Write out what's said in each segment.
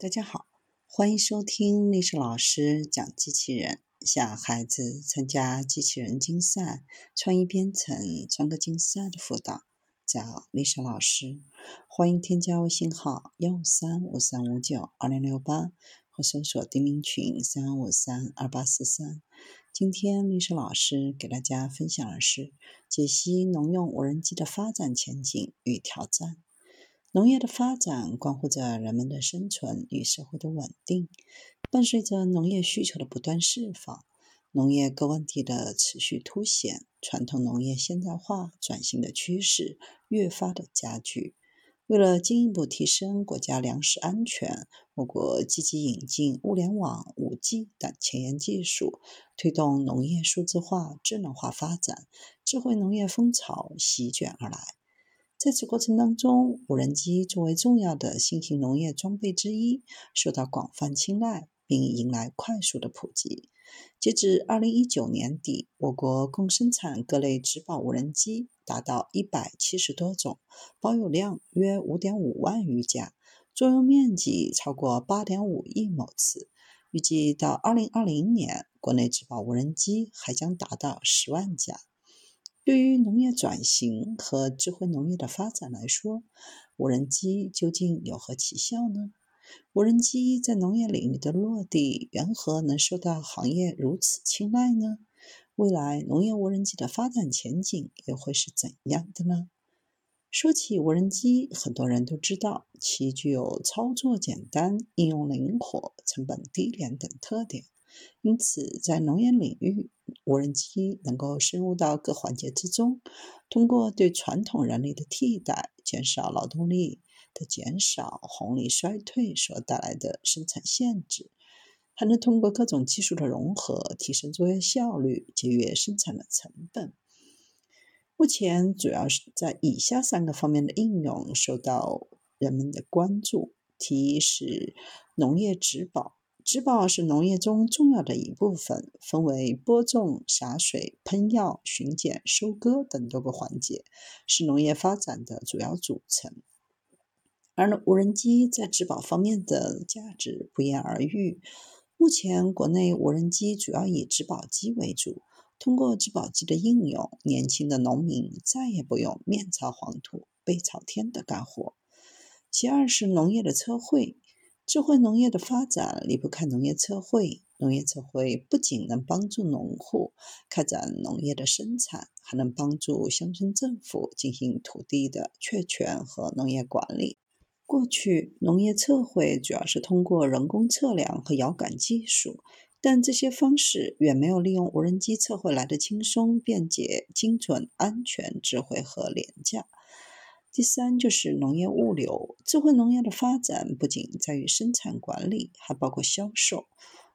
大家好，欢迎收听历史老师讲机器人，向孩子参加机器人竞赛、创意编程、创客竞赛的辅导，找历史老师。欢迎添加微信号幺五三五三五九二零六八，或搜索钉钉群三五三二八四三。今天历史老师给大家分享的是解析农用无人机的发展前景与挑战。农业的发展关乎着人们的生存与社会的稳定。伴随着农业需求的不断释放，农业各问题的持续凸显，传统农业现代化转型的趋势越发的加剧。为了进一步提升国家粮食安全，我国积极引进物联网、五 G 等前沿技术，推动农业数字化、智能化发展，智慧农业风潮席卷而来。在此过程当中，无人机作为重要的新型农业装备之一，受到广泛青睐，并迎来快速的普及。截至二零一九年底，我国共生产各类植保无人机达到一百七十多种，保有量约五点五万余架，作用面积超过八点五亿亩次。预计到二零二零年，国内植保无人机还将达到十万架。对于农业转型和智慧农业的发展来说，无人机究竟有何奇效呢？无人机在农业领域的落地，缘何能受到行业如此青睐呢？未来农业无人机的发展前景又会是怎样的呢？说起无人机，很多人都知道其具有操作简单、应用灵活、成本低廉等特点。因此，在农业领域，无人机能够深入到各环节之中，通过对传统人力的替代，减少劳动力的减少、红利衰退所带来的生产限制，还能通过各种技术的融合，提升作业效率，节约生产的成本。目前，主要是在以下三个方面的应用受到人们的关注：第一是农业植保。植保是农业中重要的一部分，分为播种、洒水、喷药、巡检、收割等多个环节，是农业发展的主要组成。而无人机在植保方面的价值不言而喻。目前，国内无人机主要以植保机为主。通过植保机的应用，年轻的农民再也不用面朝黄土背朝天的干活。其二是农业的测绘。智慧农业的发展离不开农业测绘。农业测绘不仅能帮助农户开展农业的生产，还能帮助乡村政府进行土地的确权和农业管理。过去，农业测绘主要是通过人工测量和遥感技术，但这些方式远没有利用无人机测绘来的轻松、便捷、精准、安全、智慧和廉价。第三就是农业物流，智慧农业的发展不仅在于生产管理，还包括销售。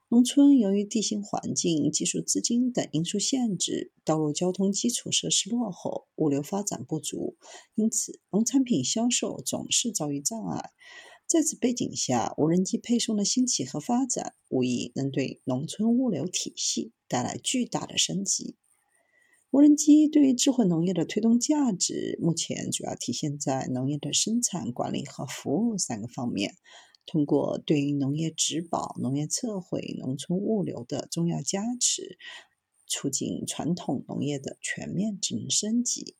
农村由于地形环境、技术资金等因素限制，道路交通基础设施落后，物流发展不足，因此农产品销售总是遭遇障碍。在此背景下，无人机配送的兴起和发展，无疑能对农村物流体系带来巨大的升级。无人机对于智慧农业的推动价值，目前主要体现在农业的生产管理和服务三个方面。通过对于农业植保、农业测绘、农村物流的重要加持，促进传统农业的全面智能升级。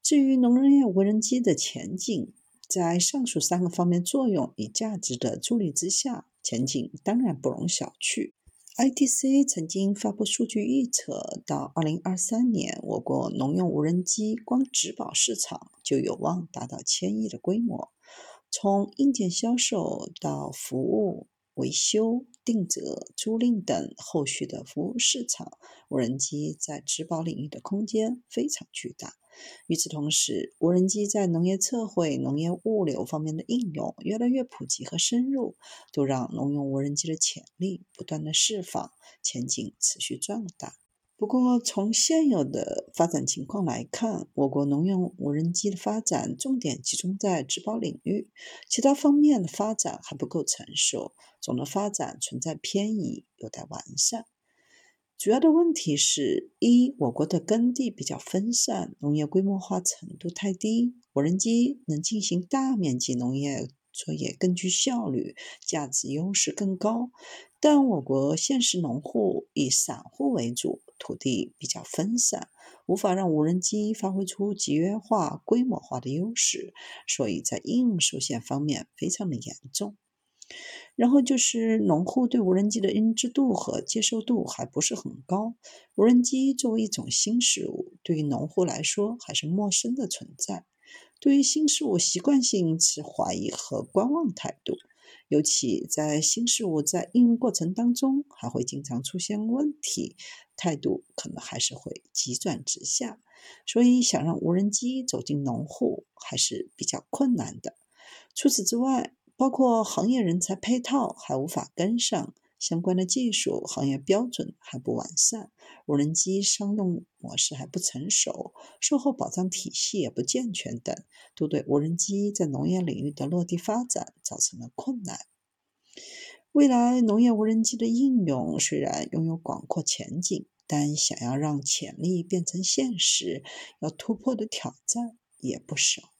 至于农业无人机的前景，在上述三个方面作用与价值的助力之下，前景当然不容小觑。ITC 曾经发布数据预测，到二零二三年，我国农用无人机光植保市场就有望达到千亿的规模。从硬件销售到服务、维修、定责、租赁等后续的服务市场，无人机在植保领域的空间非常巨大。与此同时，无人机在农业测绘、农业物流方面的应用越来越普及和深入，都让农用无人机的潜力不断的释放，前景持续壮大。不过，从现有的发展情况来看，我国农用无人机的发展重点集中在植保领域，其他方面的发展还不够成熟，总的发展存在偏移，有待完善。主要的问题是：一、我国的耕地比较分散，农业规模化程度太低，无人机能进行大面积农业作业更具效率，价值优势更高。但我国现实农户以散户为主，土地比较分散，无法让无人机发挥出集约化、规模化的优势，所以在应用受限方面非常的严重。然后就是农户对无人机的认知度和接受度还不是很高。无人机作为一种新事物，对于农户来说还是陌生的存在。对于新事物，习惯性持怀疑和观望态度。尤其在新事物在应用过程当中，还会经常出现问题，态度可能还是会急转直下。所以，想让无人机走进农户还是比较困难的。除此之外，包括行业人才配套还无法跟上，相关的技术行业标准还不完善，无人机商用模式还不成熟，售后保障体系也不健全等，都对无人机在农业领域的落地发展造成了困难。未来农业无人机的应用虽然拥有广阔前景，但想要让潜力变成现实，要突破的挑战也不少。